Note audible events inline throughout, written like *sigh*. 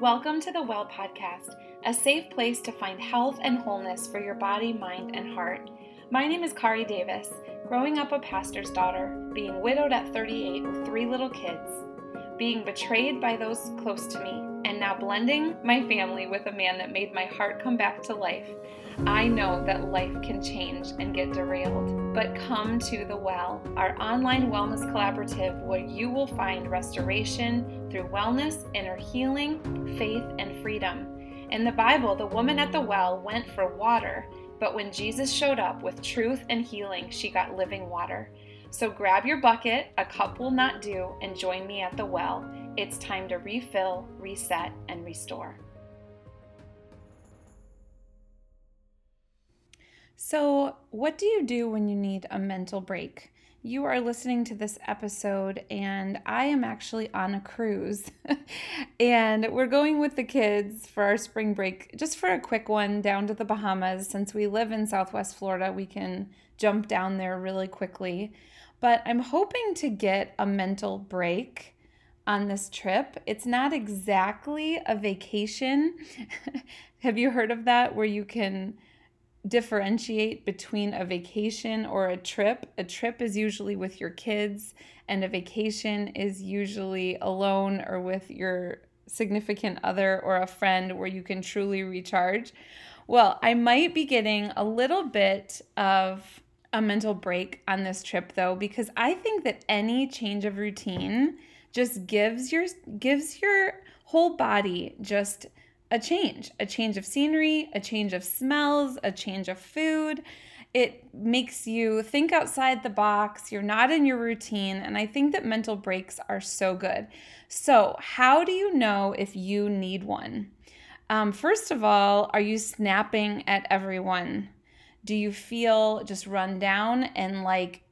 Welcome to the Well Podcast, a safe place to find health and wholeness for your body, mind, and heart. My name is Kari Davis, growing up a pastor's daughter, being widowed at 38 with three little kids, being betrayed by those close to me, and now blending my family with a man that made my heart come back to life. I know that life can change and get derailed, but come to the well, our online wellness collaborative where you will find restoration through wellness, inner healing, faith, and freedom. In the Bible, the woman at the well went for water, but when Jesus showed up with truth and healing, she got living water. So grab your bucket, a cup will not do, and join me at the well. It's time to refill, reset, and restore. So, what do you do when you need a mental break? You are listening to this episode, and I am actually on a cruise. *laughs* and we're going with the kids for our spring break, just for a quick one down to the Bahamas. Since we live in Southwest Florida, we can jump down there really quickly. But I'm hoping to get a mental break on this trip. It's not exactly a vacation. *laughs* Have you heard of that where you can differentiate between a vacation or a trip. A trip is usually with your kids, and a vacation is usually alone or with your significant other or a friend where you can truly recharge. Well, I might be getting a little bit of a mental break on this trip though because I think that any change of routine just gives your gives your whole body just a change, a change of scenery, a change of smells, a change of food. It makes you think outside the box. You're not in your routine. And I think that mental breaks are so good. So, how do you know if you need one? Um, first of all, are you snapping at everyone? Do you feel just run down and like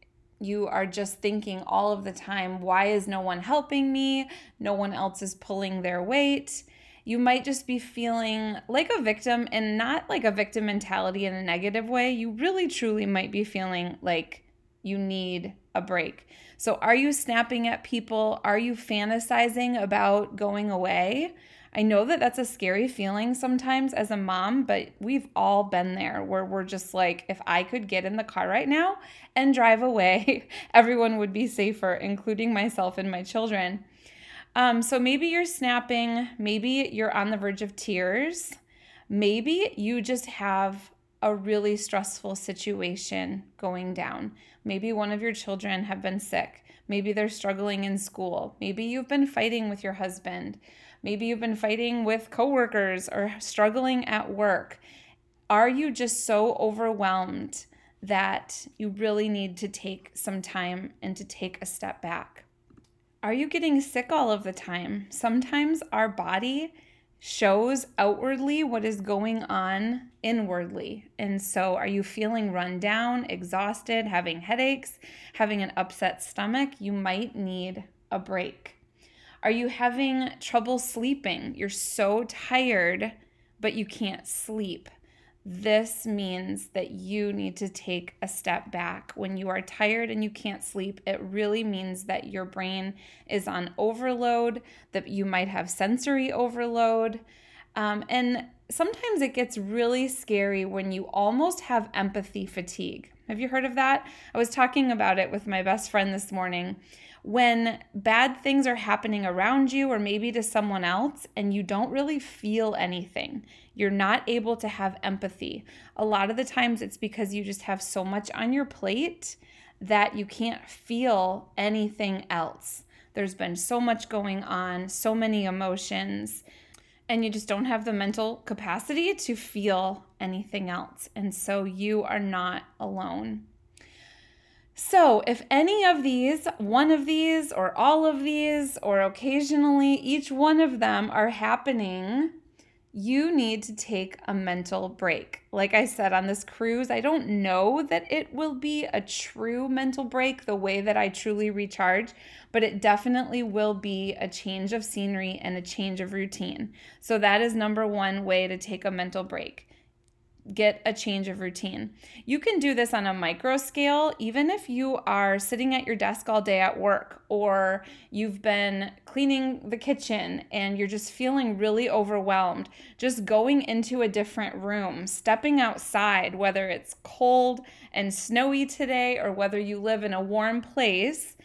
you are just thinking all of the time, why is no one helping me? No one else is pulling their weight you might just be feeling like a victim and not like a victim mentality in a negative way. You really truly might be feeling like you need a break. So, are you snapping at people? Are you fantasizing about going away? I know that that's a scary feeling sometimes as a mom, but we've all been there where we're just like, if I could get in the car right now and drive away, *laughs* everyone would be safer, including myself and my children. Um, so maybe you're snapping, maybe you're on the verge of tears, maybe you just have a really stressful situation going down. Maybe one of your children have been sick. Maybe they're struggling in school. Maybe you've been fighting with your husband. Maybe you've been fighting with coworkers or struggling at work. Are you just so overwhelmed that you really need to take some time and to take a step back? Are you getting sick all of the time? Sometimes our body shows outwardly what is going on inwardly. And so, are you feeling run down, exhausted, having headaches, having an upset stomach? You might need a break. Are you having trouble sleeping? You're so tired, but you can't sleep. This means that you need to take a step back. When you are tired and you can't sleep, it really means that your brain is on overload, that you might have sensory overload. Um, and sometimes it gets really scary when you almost have empathy fatigue. Have you heard of that? I was talking about it with my best friend this morning when bad things are happening around you or maybe to someone else and you don't really feel anything. You're not able to have empathy. A lot of the times it's because you just have so much on your plate that you can't feel anything else. There's been so much going on, so many emotions, and you just don't have the mental capacity to feel anything else. And so you are not alone. So, if any of these, one of these, or all of these, or occasionally each one of them are happening, you need to take a mental break. Like I said on this cruise, I don't know that it will be a true mental break the way that I truly recharge, but it definitely will be a change of scenery and a change of routine. So, that is number one way to take a mental break get a change of routine. You can do this on a micro scale, even if you are sitting at your desk all day at work or you've been cleaning the kitchen and you're just feeling really overwhelmed. Just going into a different room, stepping outside, whether it's cold and snowy today or whether you live in a warm place.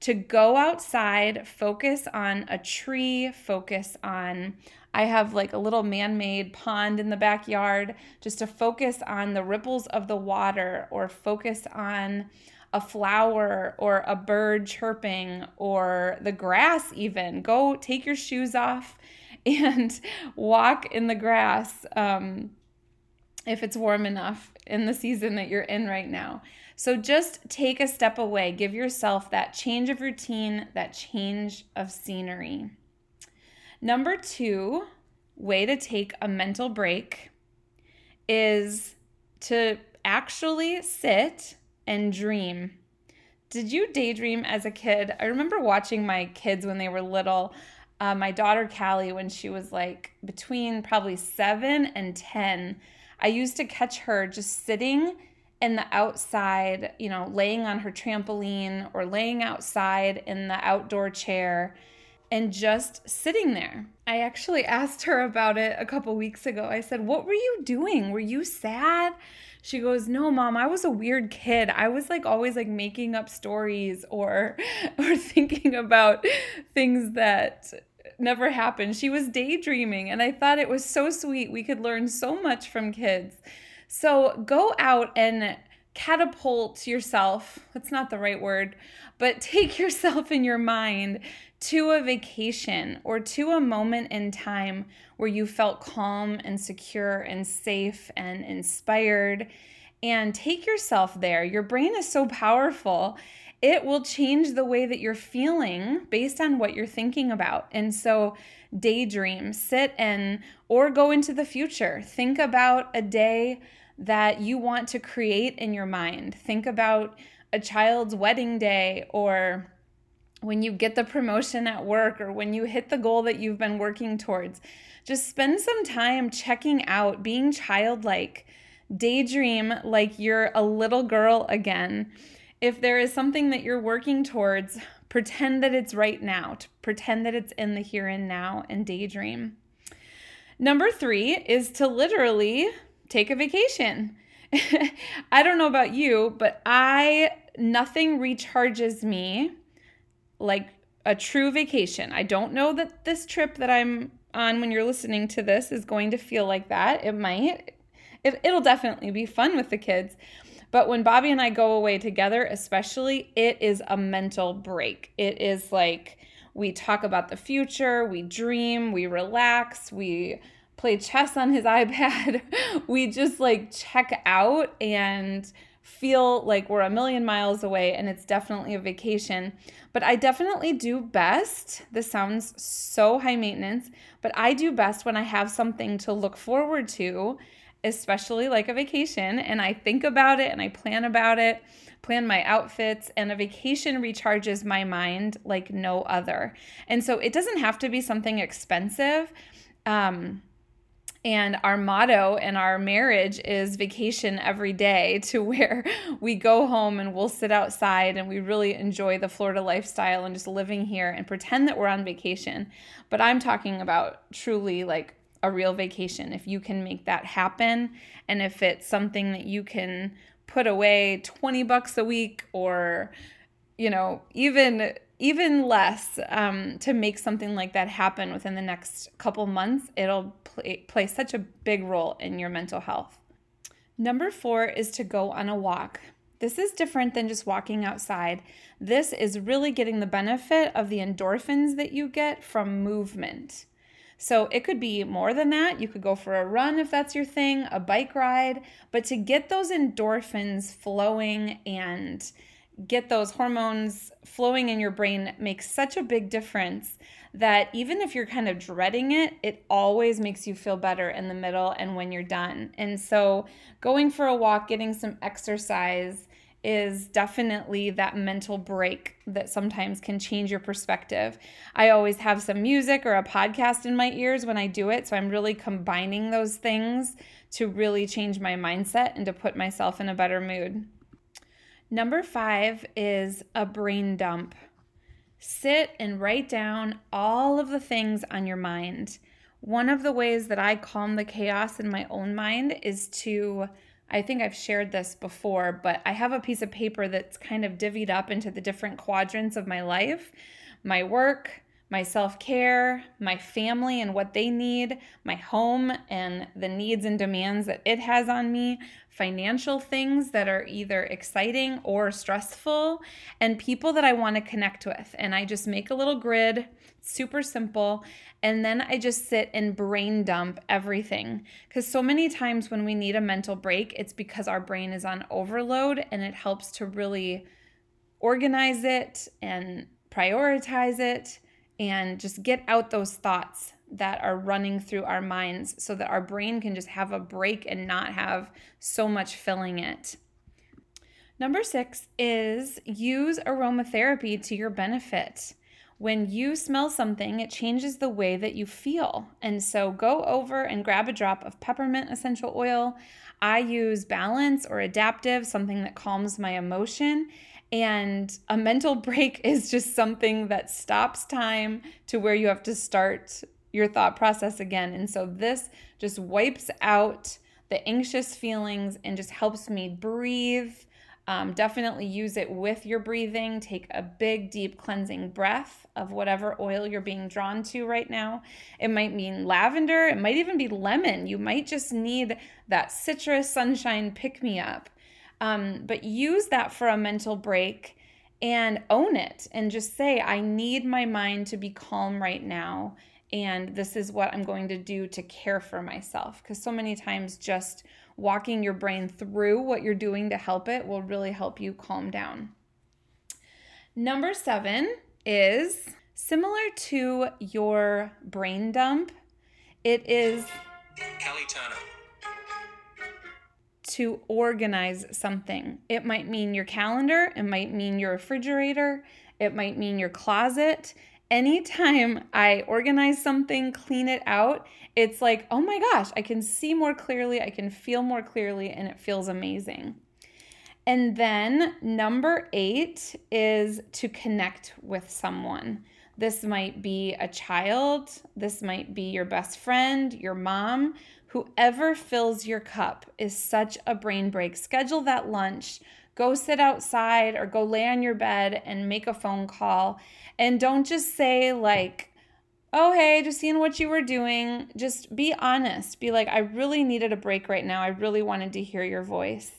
To go outside, focus on a tree, focus on I have like a little man made pond in the backyard just to focus on the ripples of the water or focus on a flower or a bird chirping or the grass, even. Go take your shoes off *laughs* and walk in the grass um, if it's warm enough in the season that you're in right now. So just take a step away. Give yourself that change of routine, that change of scenery. Number two way to take a mental break is to actually sit and dream. Did you daydream as a kid? I remember watching my kids when they were little. Uh, my daughter Callie, when she was like between probably seven and 10, I used to catch her just sitting in the outside, you know, laying on her trampoline or laying outside in the outdoor chair and just sitting there. I actually asked her about it a couple weeks ago. I said, What were you doing? Were you sad? She goes, "No, mom, I was a weird kid. I was like always like making up stories or *laughs* or thinking about things that never happened. She was daydreaming and I thought it was so sweet. We could learn so much from kids. So go out and catapult yourself. That's not the right word, but *laughs* take yourself in your mind to a vacation or to a moment in time where you felt calm and secure and safe and inspired. And take yourself there. Your brain is so powerful. It will change the way that you're feeling based on what you're thinking about. And so, daydream, sit and, or go into the future. Think about a day that you want to create in your mind. Think about a child's wedding day or when you get the promotion at work or when you hit the goal that you've been working towards. Just spend some time checking out, being childlike. Daydream like you're a little girl again. If there is something that you're working towards, pretend that it's right now, pretend that it's in the here and now, and daydream. Number three is to literally take a vacation. *laughs* I don't know about you, but I nothing recharges me like a true vacation. I don't know that this trip that I'm on when you're listening to this is going to feel like that. It might. It, it'll definitely be fun with the kids. But when Bobby and I go away together, especially, it is a mental break. It is like we talk about the future, we dream, we relax, we play chess on his *laughs* iPad. we just like check out and feel like we're a million miles away and it's definitely a vacation. But I definitely do best. This sounds so high maintenance, but I do best when I have something to look forward to, especially like a vacation, and I think about it and I plan about it, plan my outfits, and a vacation recharges my mind like no other. And so it doesn't have to be something expensive. Um, and our motto in our marriage is vacation every day, *laughs* to where we go home and we'll sit outside and we really enjoy the Florida lifestyle and just living here and pretend that we're on vacation. But I'm talking about truly like a real vacation. If you can make that happen, and if it's something that you can put away 20 bucks a week or, you know, even even less um, to make something like that happen within the next couple months, it'll play, play such a big role in your mental health. Number four is to go on a walk. This is different than just walking outside. This is really getting the benefit of the endorphins that you get from movement. So it could be more than that. You could go for a run if that's your thing, a bike ride, but to get those endorphins flowing and get those hormones flowing in your brain makes such a big difference that even if you're kind of dreading it, it always makes you feel better in the middle and when you're done. And so, going for a walk, getting some exercise is definitely that mental break that sometimes can change your perspective. I always have some music or a podcast in my ears when I do it, so I'm really combining those things to really change my mindset and to put myself in a better mood. Number five is a brain dump. Sit and write down all of the things on your mind. One of the ways that I calm the chaos in my own mind is to I think I've shared this before, but I have a piece of paper that's kind of divvied up into the different quadrants of my life my work, my self care, my family and what they need, my home and the needs and demands that it has on me, financial things that are either exciting or stressful, and people that I want to connect with. And I just make a little grid, super simple, and then I just sit and brain dump everything. Because so many times when we need a mental break, it's because our brain is on overload and it helps to really organize it and prioritize it and just get out those thoughts that are running through our minds so that our brain can just have a break and not have so much filling it. Number six is use aromatherapy to your benefit. When you smell something, it changes the way that you feel. And so go over and grab a drop of peppermint essential oil. I use balance or adaptive, something that calms my emotion. And a mental *laughs* break is just something that stops time to where you have to start your thought process again. And so this just wipes out the anxious feelings and just helps me breathe. Um, definitely use it with your breathing. Take a big, deep cleansing breath of whatever oil you're being drawn to right now. It might mean lavender, it might even be lemon. You might just need that citrus sunshine pick me up. Um, but use that for a mental break and own it and just say, I need my mind to be calm right now. And this is what I'm going to do to care for myself. Because so many times, just walking your brain through what you're doing to help it will really help you calm down. Number seven is similar to your brain dump, it is Kelly Turner to organize something. It might mean your calendar, it might mean your refrigerator, it might mean your closet. Anytime I organize something, clean it out, it's like, oh my gosh, I can see more clearly, I can feel more clearly, and it feels amazing. And then number eight is to connect with someone. This might be a child, this might be your best friend, your mom, Whoever fills your cup is such a brain break. Schedule that lunch. Go sit outside or go lay on your bed and make a phone call. And don't just say, like, oh, hey, just seeing what you were doing. Just be honest. Be like, I really needed a break right now. I really wanted to hear your voice.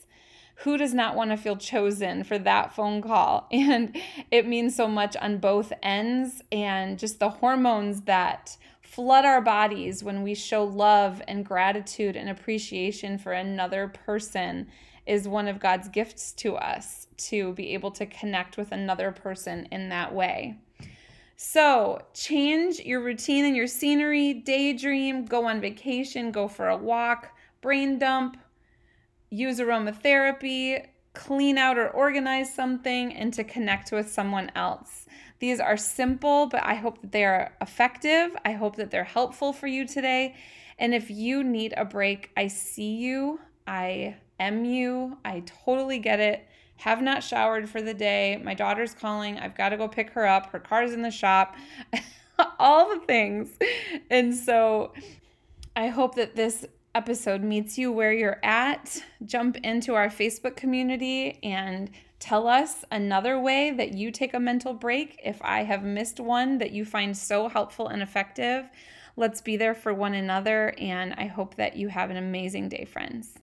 Who does not want to feel chosen for that phone call? *laughs* And it means so much on both ends. And just the hormones that flood our bodies when we show love and gratitude and appreciation for another person is one of God's gifts to us to be able to connect with another person in that way. So, change your routine and your scenery, daydream, go on vacation, go for a walk, brain dump, use aromatherapy, clean out or organize something, and to connect with someone else. These are simple, but I hope that they are effective. I hope that they're helpful for you today. And if you need a break, I see you. I am you. I totally get it. Have not showered for the day. My daughter's calling. I've got to go pick her up. Her car's in the shop. *laughs* All the things. And so I hope that this episode meets you where you're at. Jump into our Facebook community and Tell us another way that you take a mental break. If I have missed one that you find so helpful and effective, let's be there for one another. And I hope that you have an amazing day, friends.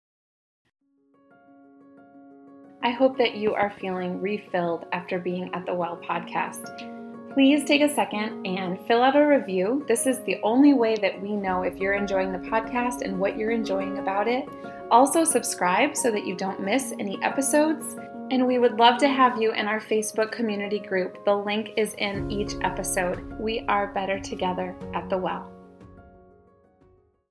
I hope that you are feeling refilled after being at the Well podcast. Please take a second and fill out a review. This is the only way that we know if you're enjoying the podcast and what you're enjoying about it. Also, subscribe so that you don't miss any episodes. And we would love to have you in our Facebook community group. The link is in each episode. We are better together at the well.